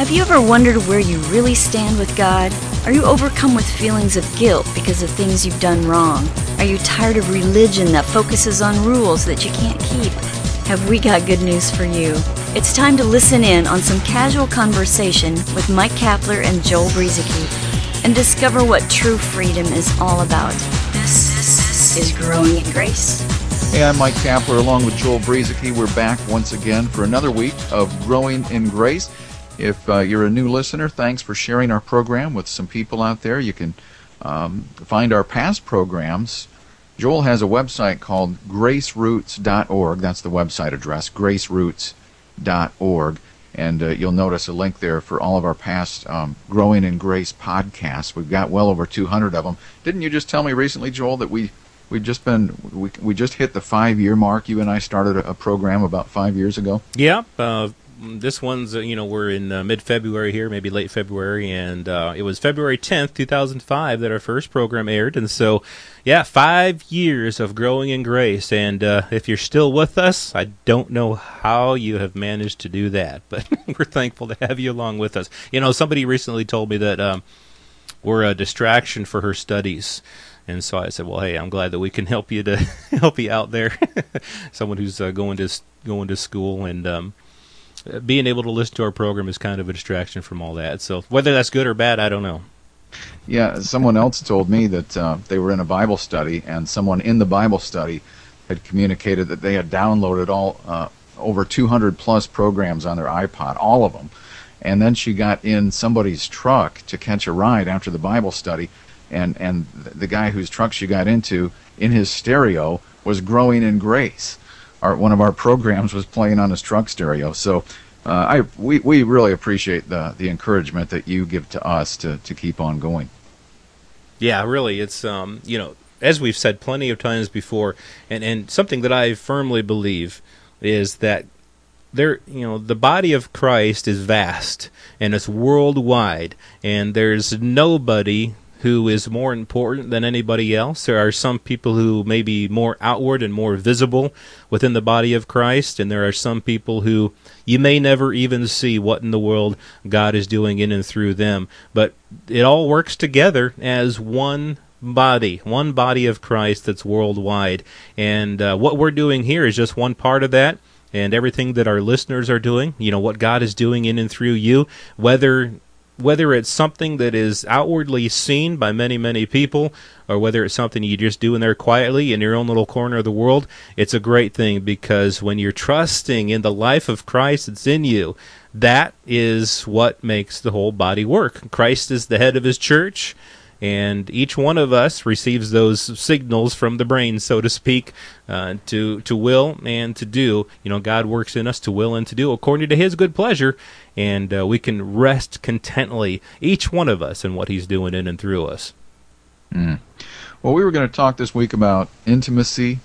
Have you ever wondered where you really stand with God? Are you overcome with feelings of guilt because of things you've done wrong? Are you tired of religion that focuses on rules that you can't keep? Have we got good news for you? It's time to listen in on some casual conversation with Mike Kapler and Joel Brueseke and discover what true freedom is all about. This is Growing in Grace. Hey, I'm Mike Kapler along with Joel Brueseke. We're back once again for another week of Growing in Grace. If uh, you're a new listener, thanks for sharing our program with some people out there. You can um, find our past programs. Joel has a website called graceroots.org. That's the website address, graceroots.org. And uh, you'll notice a link there for all of our past um, Growing in Grace podcasts. We've got well over 200 of them. Didn't you just tell me recently, Joel, that we we've just been we, we just hit the five year mark. You and I started a, program about five years ago. Yeah, uh, this one's uh, you know we're in uh, mid February here, maybe late February, and uh, it was February tenth, two thousand five, that our first program aired, and so yeah, five years of growing in grace, and uh, if you're still with us, I don't know how you have managed to do that, but we're thankful to have you along with us. You know, somebody recently told me that um, we're a distraction for her studies. And so I said, "Well, hey, I'm glad that we can help you to help you out there. Someone who's uh, going to going to school and um, being able to listen to our program is kind of a distraction from all that. So whether that's good or bad, I don't know. Yeah, someone else told me that uh, they were in a Bible study, and someone in the Bible study had communicated that they had downloaded all uh, over 200 plus programs on their iPod, all of them. And then she got in somebody's truck to catch a ride after the Bible study, and and the guy whose truck she got into in his stereo was growing in grace our one of our programs was playing on his truck stereo. So uh, I we, we really appreciate the the encouragement that you give to us to to keep on going. Yeah, really, it's um you know as we've said plenty of times before, and and something that I firmly believe is that there you know the body of Christ is vast and it's worldwide and there's nobody who is more important than anybody else. There are some people who may be more outward and more visible within the body of Christ, and there are some people who you may never even see what in the world God is doing in and through them. But it all works together as one body, one body of Christ that's worldwide. And uh, what we're doing here is just one part of that. And everything that our listeners are doing, you know, what God is doing in and through you, whether whether it's something that is outwardly seen by many, many people, or whether it's something you just do in there quietly in your own little corner of the world, it's a great thing because when you're trusting in the life of Christ that's in you, that is what makes the whole body work. Christ is the head of his church and each one of us receives those signals from the brain, so to speak, uh, to to will and to do. You know, God works in us to will and to do according to His good pleasure, and uh, we can rest contently, each one of us, in what He's doing in and through us. Mm. Well, we were going to talk this week about intimacy,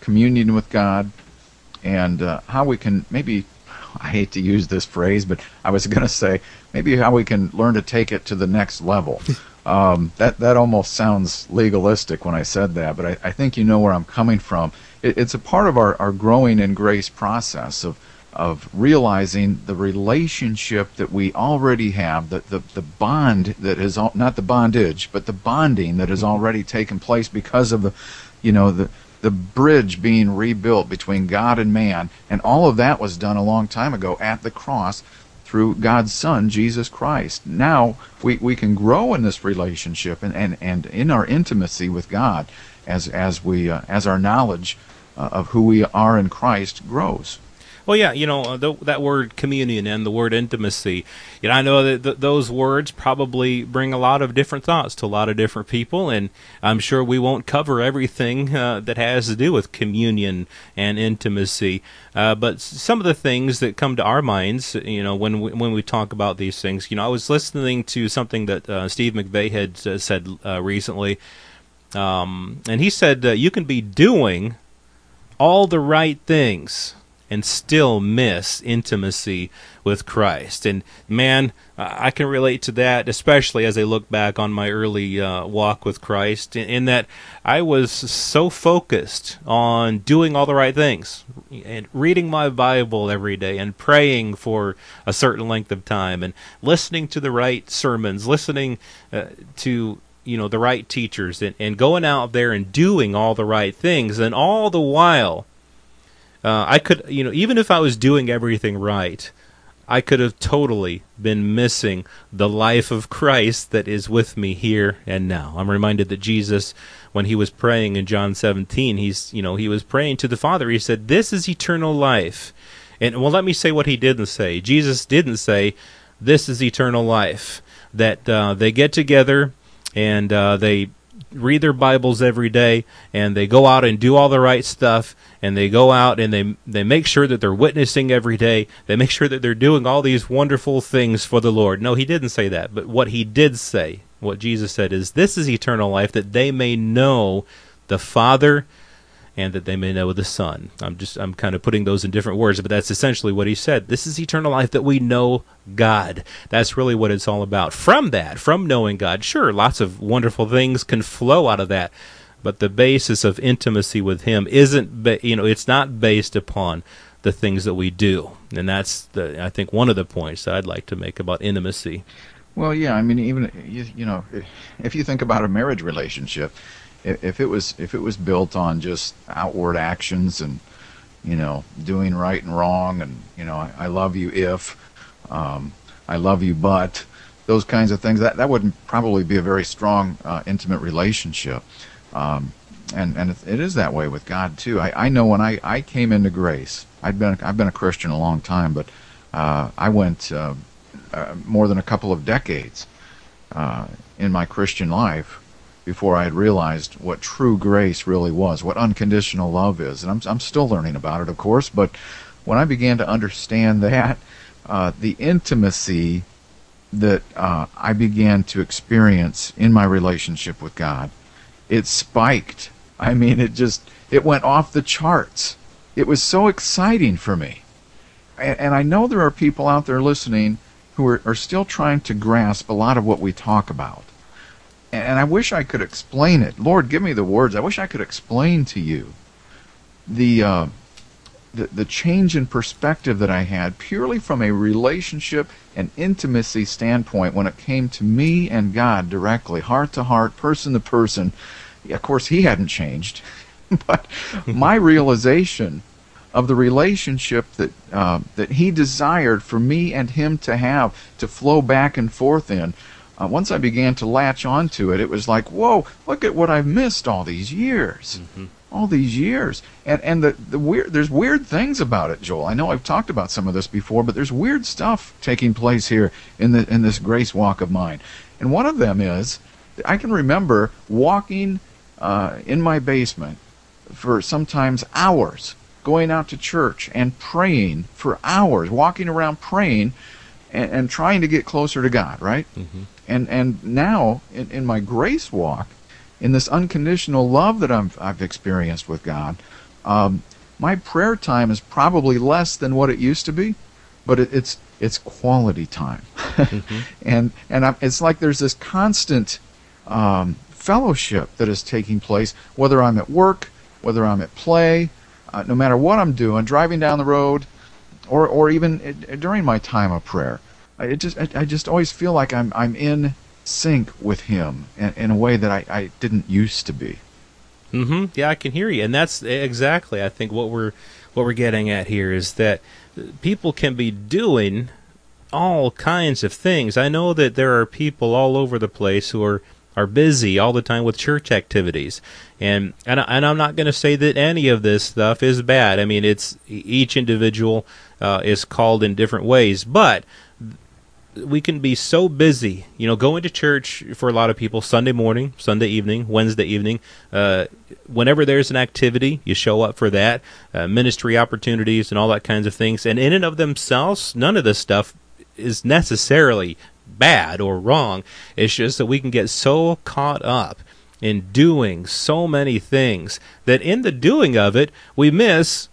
communion with God, and uh, how we can maybe. I hate to use this phrase, but I was going to say maybe how we can learn to take it to the next level. Um, that that almost sounds legalistic when I said that, but I, I think you know where I'm coming from. It, it's a part of our, our growing in grace process of of realizing the relationship that we already have, the, the, the bond that is not the bondage, but the bonding that has mm-hmm. already taken place because of the, you know, the the bridge being rebuilt between God and man, and all of that was done a long time ago at the cross through God's Son, Jesus Christ. Now we, we can grow in this relationship and, and, and in our intimacy with God as, as, we, uh, as our knowledge uh, of who we are in Christ grows. Well, yeah, you know uh, the, that word communion and the word intimacy. You know, I know that th- those words probably bring a lot of different thoughts to a lot of different people, and I'm sure we won't cover everything uh, that has to do with communion and intimacy. Uh, but some of the things that come to our minds, you know, when we, when we talk about these things, you know, I was listening to something that uh, Steve McVey had uh, said uh, recently, um, and he said you can be doing all the right things and still miss intimacy with Christ. And man, I can relate to that, especially as I look back on my early uh, walk with Christ, in, that I was so focused on doing all the right things and reading my Bible every day and praying for a certain length of time and listening to the right sermons, listening uh, to you know the right teachers and, and going out there and doing all the right things and all the while uh, i could you know even if i was doing everything right i could have totally been missing the life of christ that is with me here and now. I'm reminded that jesus when he was praying in john 17 he's you know he was praying to the father. He said this is eternal life. And well let me say what he didn't say. Jesus didn't say this is eternal life that uh, they get together and uh, they read their Bibles every day, and they go out and do all the right stuff, and they go out and they they make sure that they're witnessing every day. They make sure that they're doing all these wonderful things for the Lord. No, he didn't say that, but what he did say, what Jesus said is, "This is eternal life, that they may know the Father." And that they may know the Son. I'm just I'm kind of putting those in different words, but that's essentially what he said. This is eternal life that we know God. That's really what it's all about. From that, from knowing God, sure, lots of wonderful things can flow out of that, but the basis of intimacy with Him isn't, you know, it's not based upon the things that we do, and that's the I think one of the points that I'd like to make about intimacy. Well, yeah, I mean, even you, you know, if you think about a marriage relationship if it was if it was built on just outward actions and you know doing right and wrong and you know I, I love you if um, I love you but those kinds of things that that would probably be a very strong uh, intimate relationship. Um, and and it is that way with God too. I, I know when I, I came into grace I've been I've been a Christian a long time but uh, I went uh, uh more than a couple of decades uh, in my Christian life before I had realized what true grace really was, what unconditional love is. And I'm, I'm still learning about it, of course, but when I began to understand that, uh, the intimacy that uh, I began to experience in my relationship with God, it spiked. I mean, it just, it went off the charts. It was so exciting for me. And, and I know there are people out there listening who are, are still trying to grasp a lot of what we talk about and I wish I could explain it. Lord, give me the words. I wish I could explain to you the uh, the, the change in perspective that I had purely from a relationship and intimacy standpoint when it came to me and God directly, heart to heart, person to person. Yeah, of course, He hadn't changed, but my realization of the relationship that uh, that He desired for me and Him to have to flow back and forth in uh, once I began to latch onto it, it was like, whoa, look at what I've missed all these years. Mm-hmm. All these years. And and the, the weird there's weird things about it, Joel. I know I've talked about some of this before, but there's weird stuff taking place here in the in this grace walk of mine. And one of them is I can remember walking uh, in my basement for sometimes hours, going out to church and praying for hours, walking around praying and, and trying to get closer to God, right? Mm-hmm. And and now in, in my grace walk, in this unconditional love that I've, I've experienced with God, um, my prayer time is probably less than what it used to be, but it, it's it's quality time, mm-hmm. and and I'm, it's like there's this constant um, fellowship that is taking place, whether I'm at work, whether I'm at play, uh, no matter what I'm doing, driving down the road, or or even during my time of prayer. I just I, I, just always feel like I'm I'm in sync with him in, in a way that I, I didn't used to be. Mm-hmm. Yeah, I can hear you, and that's exactly I think what we're what we're getting at here is that people can be doing all kinds of things. I know that there are people all over the place who are are busy all the time with church activities. And and, and I'm not going to say that any of this stuff is bad. I mean, it's each individual uh, is called in different ways, but we can be so busy, you know, going to church for a lot of people Sunday morning, Sunday evening, Wednesday evening. Uh, whenever there's an activity, you show up for that, uh, ministry opportunities and all that kinds of things. And in and of themselves, none of this stuff is necessarily bad or wrong. It's just that we can get so caught up in doing so many things that in the doing of it, we miss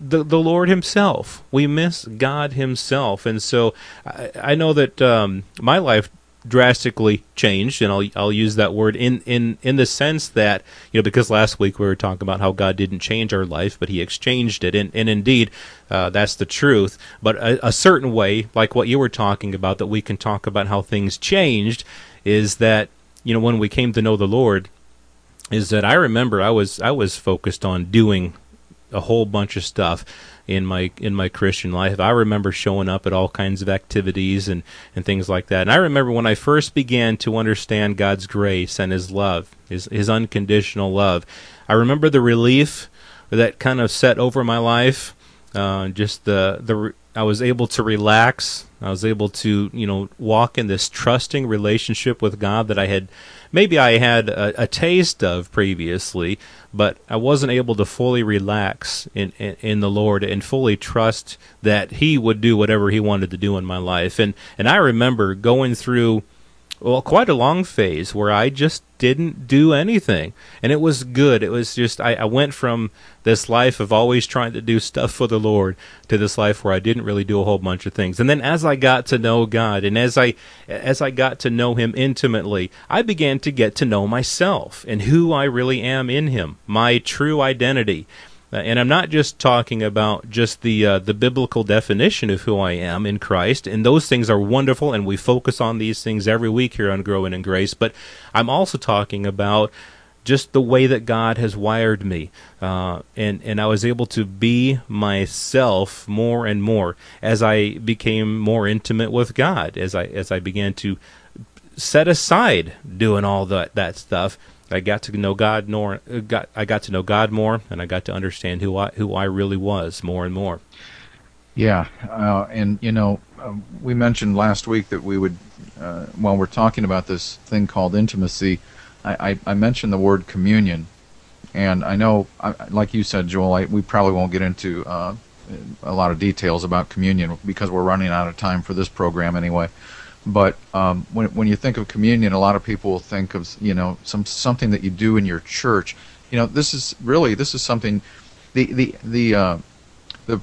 the the Lord Himself. We miss God Himself, and so I, I know that um, my life drastically changed, and I'll I'll use that word in in in the sense that you know because last week we were talking about how God didn't change our life, but He exchanged it, and and indeed uh, that's the truth. But a, a certain way, like what you were talking about, that we can talk about how things changed, is that you know when we came to know the Lord, is that I remember I was I was focused on doing a whole bunch of stuff in my in my Christian life. I remember showing up at all kinds of activities and and things like that. And I remember when I first began to understand God's grace and His love, His His unconditional love. I remember the relief that kind of set over my life. Uh, just the the I was able to relax. I was able to you know walk in this trusting relationship with God that I had maybe I had a, a, taste of previously, but I wasn't able to fully relax in, in, in the Lord and fully trust that He would do whatever He wanted to do in my life. And and I remember going through well, quite a long phase where I just didn't do anything. And it was good. It was just, I, I, went from this life of always trying to do stuff for the Lord to this life where I didn't really do a whole bunch of things. And then as I got to know God and as I, as I got to know Him intimately, I began to get to know myself and who I really am in Him, my true identity. Uh, and I'm not just talking about just the uh, the biblical definition of who I am in Christ, and those things are wonderful, and we focus on these things every week here on Growing in Grace. But I'm also talking about just the way that God has wired me, uh, and and I was able to be myself more and more as I became more intimate with God, as I as I began to set aside doing all that that stuff I got to know God more. Uh, got I got to know God more, and I got to understand who I who I really was more and more. Yeah, uh, and you know, uh, we mentioned last week that we would, uh, while we're talking about this thing called intimacy, I, I, I mentioned the word communion, and I know, I, like you said, Joel, I, we probably won't get into uh, a lot of details about communion because we're running out of time for this program anyway. But um, when when you think of communion, a lot of people will think of you know some something that you do in your church. You know, this is really this is something. The the the uh, the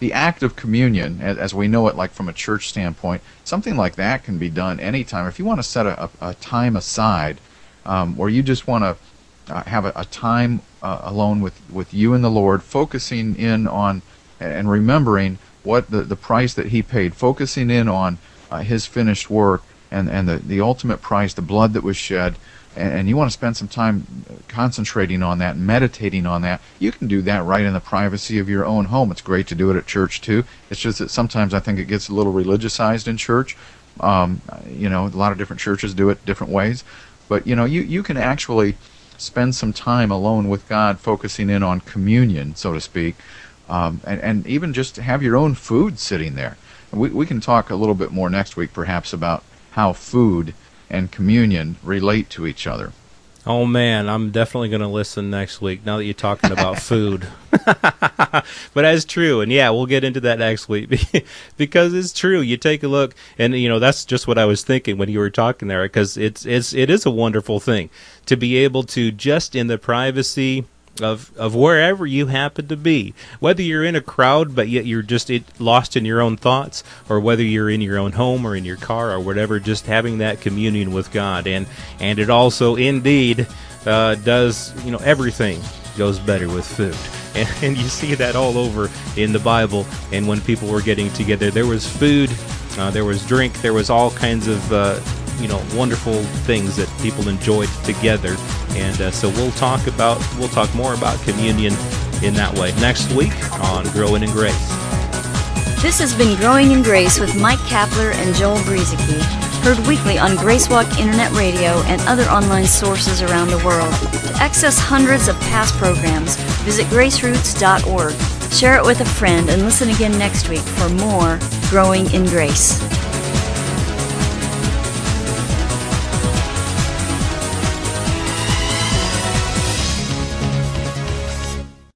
the act of communion, as, we know it, like from a church standpoint, something like that can be done anytime. If you want to set a, a, time aside, um, you just want to uh, have a, a time uh, alone with, with you and the Lord, focusing in on and remembering what the, the price that He paid, focusing in on uh, his finished work and, and the, the ultimate price, the blood that was shed, and, and you want to spend some time concentrating on that, meditating on that, you can do that right in the privacy of your own home. It's great to do it at church too. It's just that sometimes I think it gets a little religiousized in church. Um, you know, a lot of different churches do it different ways. But, you know, you, you can actually spend some time alone with God, focusing in on communion, so to speak, um, and, and even just have your own food sitting there. We, we can talk a little bit more next week, perhaps, about how food and communion relate to each other. Oh man, I'm definitely going to listen next week. Now that you're talking about food, but that's true, and yeah, we'll get into that next week because it's true. You take a look, and you know that's just what I was thinking when you were talking there, because it's it's it is a wonderful thing to be able to just in the privacy of of wherever you happen to be, whether you're in a crowd but yet you're just it, lost in your own thoughts, or whether you're in your own home or in your car or whatever, just having that communion with God, and and it also indeed uh, does you know everything goes better with food. And, you see that all over in the Bible. And when people were getting together, there was food, uh, there was drink, there was all kinds of uh, you know wonderful things that people enjoyed together. And uh, so we'll talk about we'll talk more about communion in that way next week on Growing in Grace. This has been Growing in Grace with Mike Kapler and Joel Brueseke, heard weekly on Gracewalk Internet Radio and other online sources around the world. To access hundreds of past programs, visit graceroots.org. Share it with a friend and listen again next week for more Growing in Grace.